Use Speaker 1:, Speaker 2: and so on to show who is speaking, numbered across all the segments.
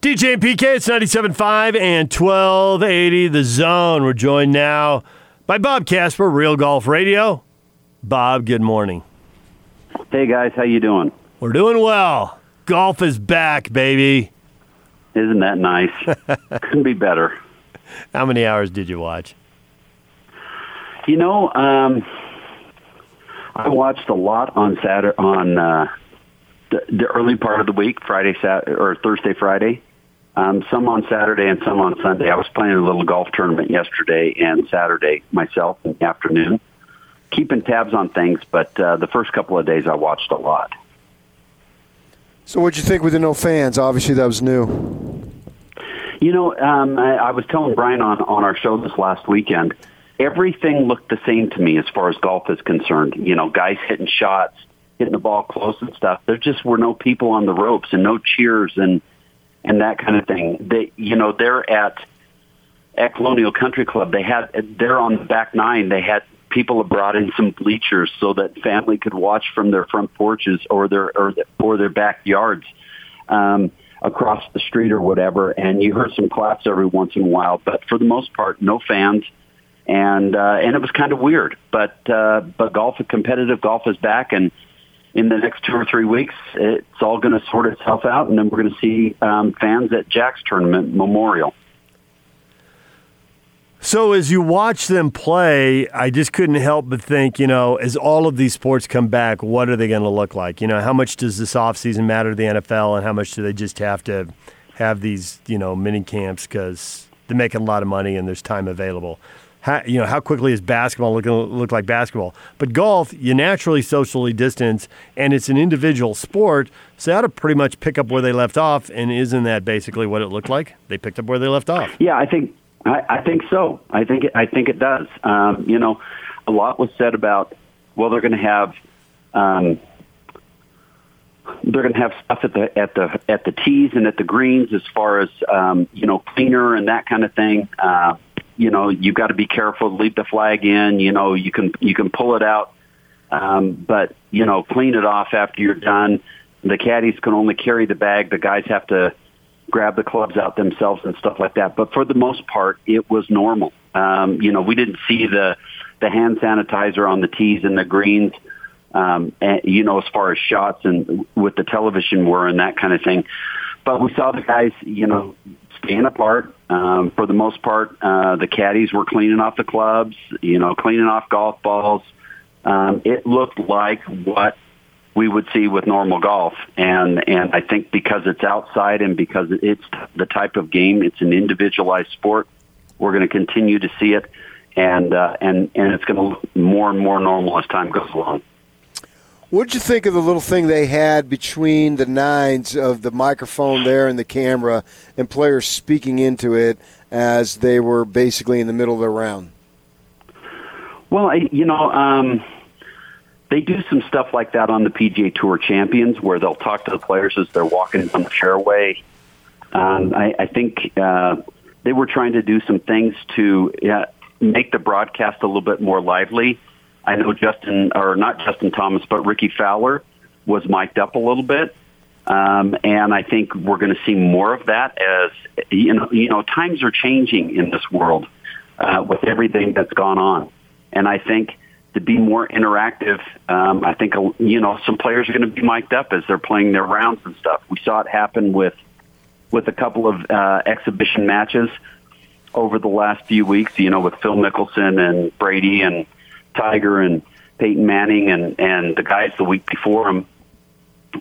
Speaker 1: DJ and PK, it's 97.5 and 1280 The Zone. We're joined now by Bob Casper, Real Golf Radio. Bob, good morning.
Speaker 2: Hey guys, how you doing?
Speaker 1: We're doing well. Golf is back, baby.
Speaker 2: Isn't that nice? Couldn't be better.
Speaker 1: How many hours did you watch?
Speaker 2: You know, um, I watched a lot on Saturday on uh, the, the early part of the week, Friday, Sat or Thursday, Friday. Um, some on Saturday and some on Sunday. I was playing a little golf tournament yesterday and Saturday myself in the afternoon, keeping tabs on things. But uh, the first couple of days, I watched a lot.
Speaker 3: So, what'd you think with the no fans? Obviously, that was new.
Speaker 2: You know, um, I, I was telling Brian on on our show this last weekend. Everything looked the same to me as far as golf is concerned. You know, guys hitting shots, hitting the ball close and stuff. There just were no people on the ropes and no cheers and and that kind of thing. They, you know, they're at at Colonial Country Club. They had they're on the back nine. They had people have brought in some bleachers so that family could watch from their front porches or their or, or their backyards um, across the street or whatever. And you heard some claps every once in a while, but for the most part, no fans. And uh, and it was kind of weird, but uh, but golf, competitive golf is back, and in the next two or three weeks, it's all going to sort itself out, and then we're going to see um, fans at Jack's tournament Memorial.
Speaker 1: So as you watch them play, I just couldn't help but think, you know, as all of these sports come back, what are they going to look like? You know, how much does this offseason matter to the NFL, and how much do they just have to have these, you know, mini camps because they're making a lot of money and there's time available? How, you know, how quickly is basketball looking look like basketball? But golf, you naturally socially distance, and it's an individual sport, so to pretty much pick up where they left off. And isn't that basically what it looked like? They picked up where they left off.
Speaker 2: Yeah, I think I, I think so. I think it, I think it does. Um, you know, a lot was said about well, they're going to have. Um, they're going to have stuff at the at the at the tees and at the greens as far as um, you know cleaner and that kind of thing. Uh, you know, you've got to be careful. Leave the flag in. You know, you can you can pull it out, um, but you know, clean it off after you're done. The caddies can only carry the bag. The guys have to grab the clubs out themselves and stuff like that. But for the most part, it was normal. Um, you know, we didn't see the the hand sanitizer on the tees and the greens. Um, and, you know, as far as shots and with the television were and that kind of thing. But we saw the guys, you know, staying apart. Um, for the most part, uh, the caddies were cleaning off the clubs, you know, cleaning off golf balls. Um, it looked like what we would see with normal golf, and and I think because it's outside and because it's the type of game, it's an individualized sport. We're going to continue to see it, and uh, and and it's going to look more and more normal as time goes along.
Speaker 3: What did you think of the little thing they had between the nines of the microphone there and the camera and players speaking into it as they were basically in the middle of the round?
Speaker 2: Well, I, you know, um, they do some stuff like that on the PGA Tour Champions where they'll talk to the players as they're walking down the fairway. Um, I, I think uh, they were trying to do some things to uh, make the broadcast a little bit more lively I know Justin, or not Justin Thomas, but Rickie Fowler was mic'd up a little bit. Um, and I think we're going to see more of that as you know. You know, times are changing in this world uh, with everything that's gone on, and I think to be more interactive, um, I think you know some players are going to be mic'd up as they're playing their rounds and stuff. We saw it happen with with a couple of uh, exhibition matches over the last few weeks. You know, with Phil Mickelson and Brady and Tiger and Peyton Manning and and the guys the week before him.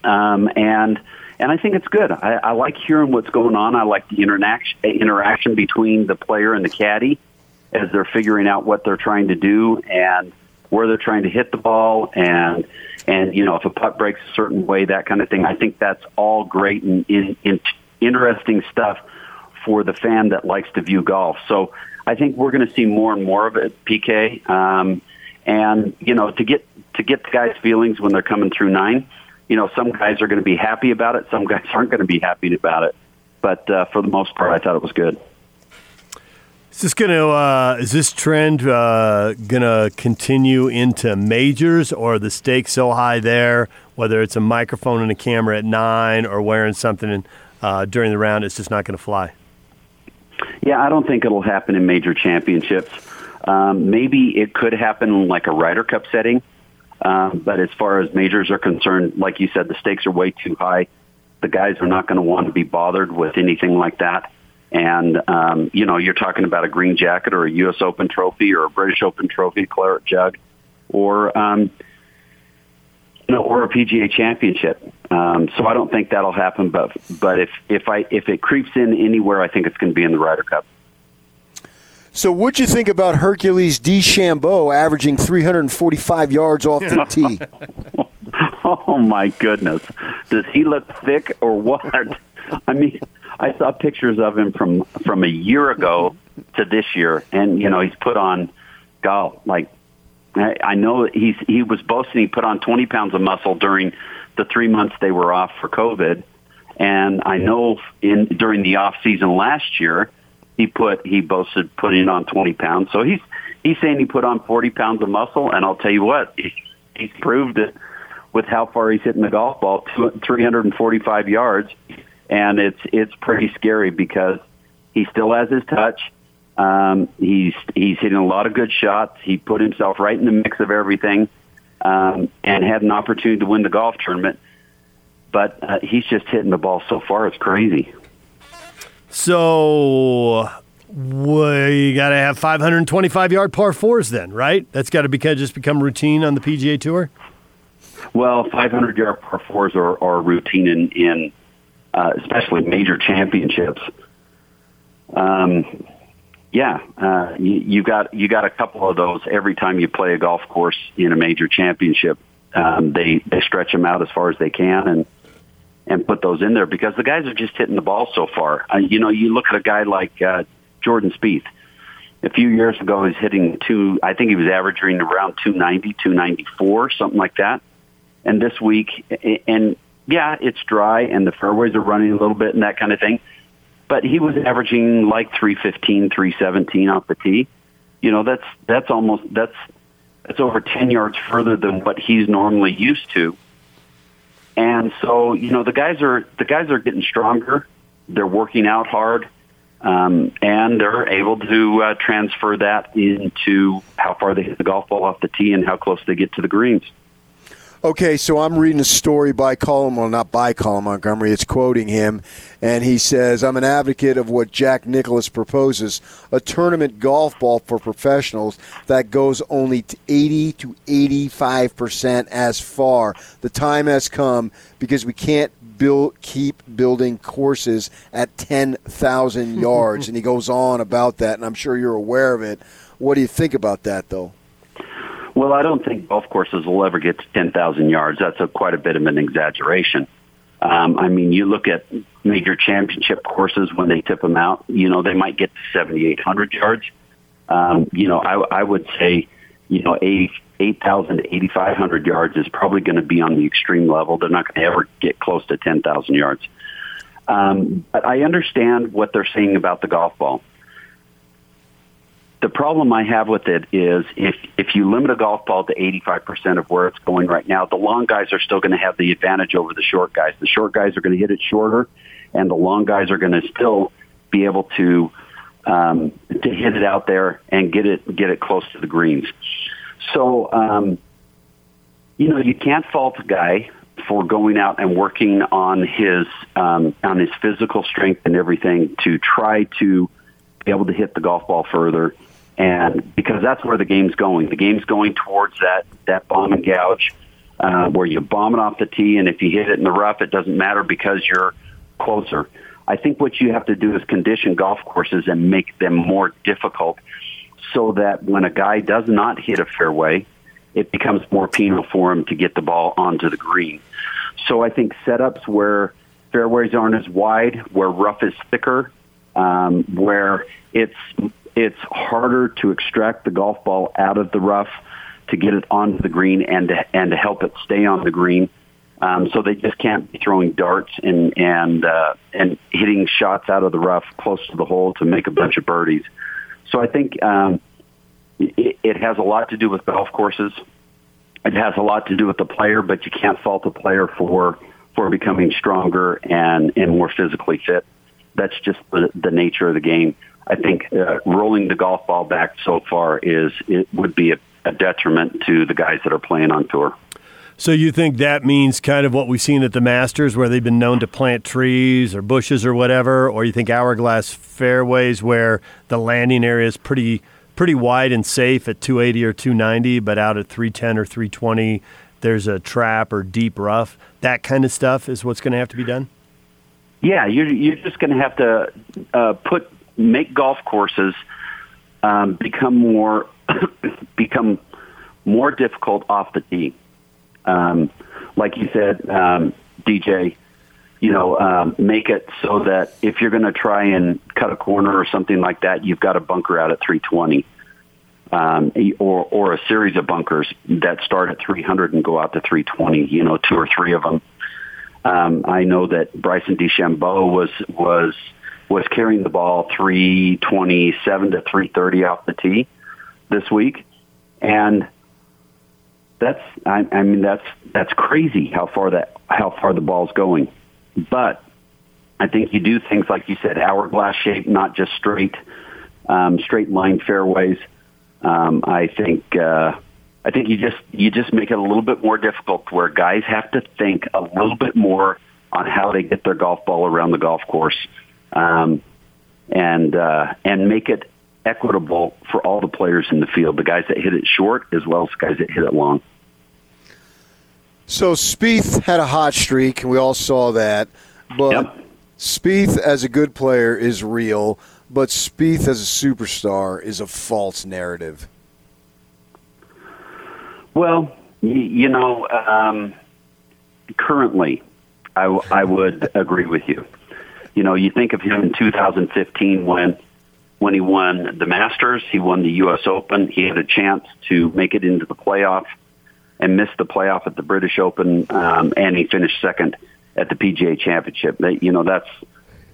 Speaker 2: Um, and and I think it's good. I, I like hearing what's going on. I like the interaction interaction between the player and the caddy as they're figuring out what they're trying to do and where they're trying to hit the ball and and you know if a putt breaks a certain way that kind of thing. I think that's all great and in, in, interesting stuff for the fan that likes to view golf. So I think we're going to see more and more of it, PK. Um, and you know to get to get the guys' feelings when they're coming through nine. You know, some guys are going to be happy about it, some guys aren't going to be happy about it. But uh, for the most part, I thought it was good.
Speaker 1: Is this going to uh, is this trend uh, going to continue into majors, or are the stakes so high there? Whether it's a microphone and a camera at nine, or wearing something uh, during the round, it's just not going to fly.
Speaker 2: Yeah, I don't think it'll happen in major championships. Um, maybe it could happen in like a Ryder Cup setting, um, but as far as majors are concerned, like you said, the stakes are way too high. The guys are not going to want to be bothered with anything like that. And um, you know, you're talking about a green jacket or a U.S. Open trophy or a British Open trophy, claret jug, or um, you know, or a PGA Championship. Um, so I don't think that'll happen. But but if if I if it creeps in anywhere, I think it's going to be in the Ryder Cup.
Speaker 3: So, what'd you think about Hercules DeChambeau averaging 345 yards off the tee?
Speaker 2: oh my goodness, does he look thick or what? I mean, I saw pictures of him from from a year ago to this year, and you know he's put on golf like I know he's he was boasting he put on 20 pounds of muscle during the three months they were off for COVID, and I know in during the off season last year he put he boasted putting on 20 pounds. So he's he's saying he put on 40 pounds of muscle, and I'll tell you what, he, he's proved it with how far he's hitting the golf ball, 345 yards, and it's it's pretty scary because he still has his touch um, he's he's hitting a lot of good shots. He put himself right in the mix of everything, um, and had an opportunity to win the golf tournament. But uh, he's just hitting the ball so far; it's crazy.
Speaker 1: So we got to have 525 yard par fours then, right? That's got to be just become routine on the PGA Tour.
Speaker 2: Well, 500 yard par fours are, are routine in, in uh, especially major championships. Um, yeah, uh, you, you got you got a couple of those every time you play a golf course in a major championship. Um, they they stretch them out as far as they can and and put those in there because the guys are just hitting the ball so far. Uh, you know, you look at a guy like uh, Jordan Spieth. A few years ago, he's hitting two. I think he was averaging around 290, 294, something like that. And this week, and yeah, it's dry and the fairways are running a little bit and that kind of thing but he was averaging like 315, 317 off the tee. You know, that's that's almost that's that's over 10 yards further than what he's normally used to. And so, you know, the guys are the guys are getting stronger. They're working out hard, um, and they're able to uh, transfer that into how far they hit the golf ball off the tee and how close they get to the greens.
Speaker 3: Okay, so I'm reading a story by Colin, well, not by Colin Montgomerie, it's quoting him, and he says, I'm an advocate of what Jack Nicklaus proposes a tournament golf ball for professionals that goes only to 80 to 85% as far. The time has come because we can't build, keep building courses at 10,000 yards. and he goes on about that, and I'm sure you're aware of it. What do you think about that, though?
Speaker 2: Well, I don't think golf courses will ever get to 10,000 yards. That's a, quite a bit of an exaggeration. Um, I mean, you look at major championship courses when they tip them out, you know, they might get to 7,800 yards. Um, you know, I, I would say, you know, 8,000 to 8,500 yards is probably going to be on the extreme level. They're not going to ever get close to 10,000 yards. Um, but I understand what they're saying about the golf ball the problem I have with it is if if you limit a golf ball to 85% of where it's going right now, the long guys are still going to have the advantage over the short guys. The short guys are going to hit it shorter, and the long guys are going to still be able to um, to hit it out there and get it get it close to the greens. So um, you know you can't fault a guy for going out and working on his um, on his physical strength and everything to try to be able to hit the golf ball further and because that's where the game's going. The game's going towards that that bomb and gouge, uh, where you bomb it off the tee, and if you hit it in the rough, it doesn't matter because you're closer. I think what you have to do is condition golf courses and make them more difficult, so that when a guy does not hit a fairway, it becomes more penal for him to get the ball onto the green. So I think setups where fairways aren't as wide, where rough is thicker, um, where it's it's harder to extract the golf ball out of the rough to get it onto the green and to, and to help it stay on the green. Um, so they just can't be throwing darts and and uh, and hitting shots out of the rough close to the hole to make a bunch of birdies. So I think um, it, it has a lot to do with golf courses. It has a lot to do with the player, but you can't fault the player for for becoming stronger and and more physically fit. That's just the, the nature of the game. I think uh, rolling the golf ball back so far is it would be a, a detriment to the guys that are playing on tour.
Speaker 1: So you think that means kind of what we've seen at the Masters, where they've been known to plant trees or bushes or whatever, or you think hourglass fairways where the landing area is pretty pretty wide and safe at 280 or 290, but out at 310 or 320, there's a trap or deep rough. That kind of stuff is what's going to have to be done.
Speaker 2: Yeah, you're you're just going to have to uh, put make golf courses um, become more become more difficult off the tee. Um, like you said, um, DJ, you know, um, make it so that if you're going to try and cut a corner or something like that, you've got a bunker out at 320. Um, or or a series of bunkers that start at 300 and go out to 320. You know, two or three of them. Um, I know that Bryson DeChambeau was was was carrying the ball 327 to 330 off the tee this week, and that's I, I mean that's that's crazy how far that how far the ball's going. But I think you do things like you said, hourglass shape, not just straight um, straight line fairways. Um, I think uh, I think you just you just make it a little bit more difficult where guys have to think a little bit more on how they get their golf ball around the golf course, um, and uh, and make it equitable for all the players in the field, the guys that hit it short as well as the guys that hit it long.
Speaker 3: So Spieth had a hot streak, and we all saw that. But yep. Spieth as a good player is real, but Spieth as a superstar is a false narrative.
Speaker 2: Well, you know, um, currently, I, I would agree with you. You know, you think of him in 2015 when when he won the Masters, he won the U.S. Open. He had a chance to make it into the playoff and missed the playoff at the British Open, um, and he finished second at the PGA Championship. You know that's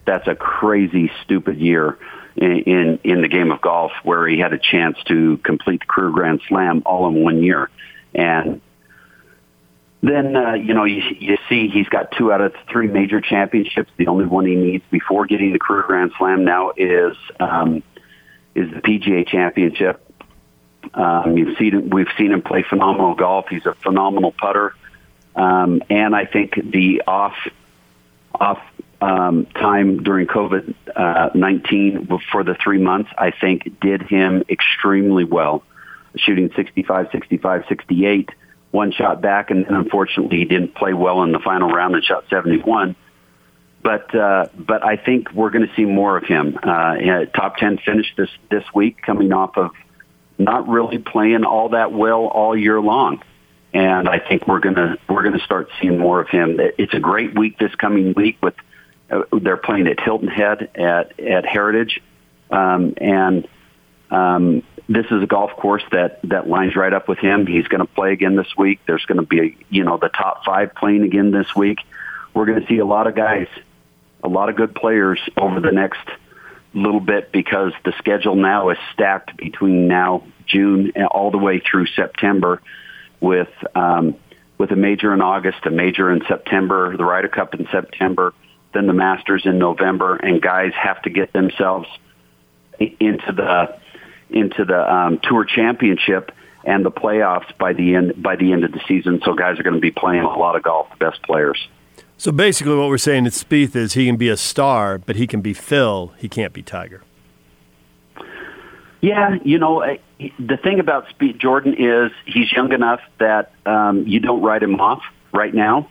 Speaker 2: that's a crazy, stupid year in, in in the game of golf where he had a chance to complete the career Grand Slam all in one year, and then uh, you know you, you see he's got two out of three major championships. The only one he needs before getting the career Grand Slam now is um, is the PGA Championship. Um, you've seen we've seen him play phenomenal golf. He's a phenomenal putter, um, and I think the off off um, time during COVID uh, nineteen for the three months, I think did him extremely well, shooting 65, 65, 68 one shot back, and then unfortunately he didn't play well in the final round and shot 71. But uh, but I think we're going to see more of him. Uh, top 10 finish this this week, coming off of not really playing all that well all year long. And I think we're gonna we're gonna start seeing more of him. It's a great week this coming week with uh, they're playing at Hilton Head at at Heritage, um, and um, this is a golf course that that lines right up with him. He's going to play again this week. There's going to be you know the top five playing again this week. We're going to see a lot of guys, a lot of good players over the next little bit because the schedule now is stacked between now June and all the way through September with um, with a major in August, a major in September, the Ryder Cup in September, then the Masters in November, and guys have to get themselves into the into the um, Tour Championship and the playoffs by the end by the end of the season. So guys are going to be playing a lot of golf, the best players.
Speaker 1: So basically, what we're saying at Spieth is he can be a star, but he can be Phil. He can't be Tiger.
Speaker 2: Yeah, you know, the thing about Spieth Jordan is he's young enough that um, you don't write him off right now.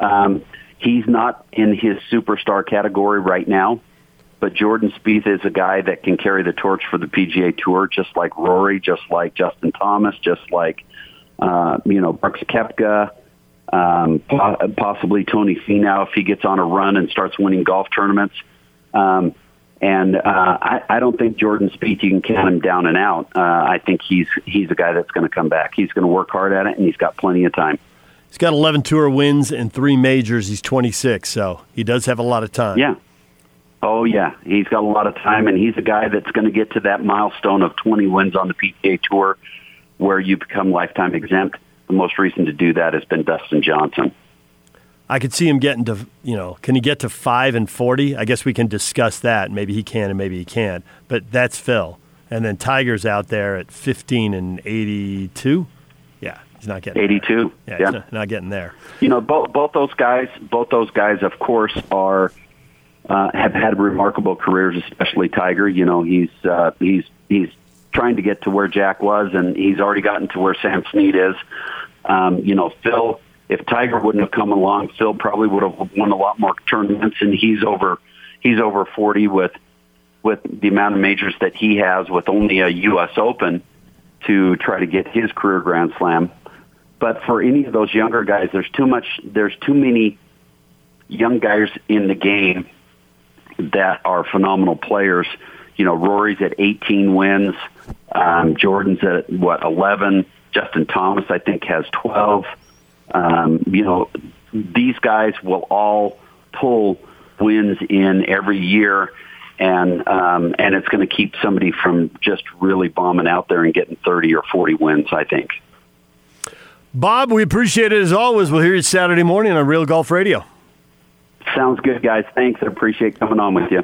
Speaker 2: Um, he's not in his superstar category right now. But Jordan Spieth is a guy that can carry the torch for the PGA Tour, just like Rory, just like Justin Thomas, just like uh, you know Brooks Koepka, um, possibly Tony Finau if he gets on a run and starts winning golf tournaments. Um, and uh, I, I don't think Jordan Spieth you can count him down and out. Uh, I think he's he's a guy that's going to come back. He's going to work hard at it, and he's got plenty of time.
Speaker 1: He's got 11 tour wins and three majors. He's 26, so he does have a lot of time.
Speaker 2: Yeah. Oh yeah, he's got a lot of time, and he's a guy that's going to get to that milestone of 20 wins on the PGA Tour, where you become lifetime exempt. The most recent to do that has been Dustin Johnson.
Speaker 1: I could see him getting to, you know, can he get to five and 40? I guess we can discuss that. Maybe he can and maybe he can't. But that's Phil. And then Tiger's out there at 15 and 82. Yeah, he's not getting
Speaker 2: 82.
Speaker 1: There. Yeah, yeah. Not, not, getting there.
Speaker 2: You know, both both those guys, both those guys, of course, are uh, have had remarkable careers. Especially Tiger. You know, he's uh, he's he's trying to get to where Jack was, and he's already gotten to where Sam Snead is. Um, you know, Phil if Tiger wouldn't have come along, Phil probably would have won a lot more tournaments, and he's over he's over forty with with the amount of majors that he has, with only a U.S. Open to try to get his career Grand Slam. But for any of those younger guys, there's too much. There's too many young guys in the game that are phenomenal players. You know, Rory's at 18 wins. Um, Jordan's at what 11. Justin Thomas, I think, has 12. Um, you know, these guys will all pull wins in every year, and um, and it's going to keep somebody from just really bombing out there and getting 30 or 40 wins. I think.
Speaker 1: Bob, we appreciate it as always. We'll hear you Saturday morning on Real Golf Radio.
Speaker 2: Sounds good, guys. Thanks. I appreciate coming on with you.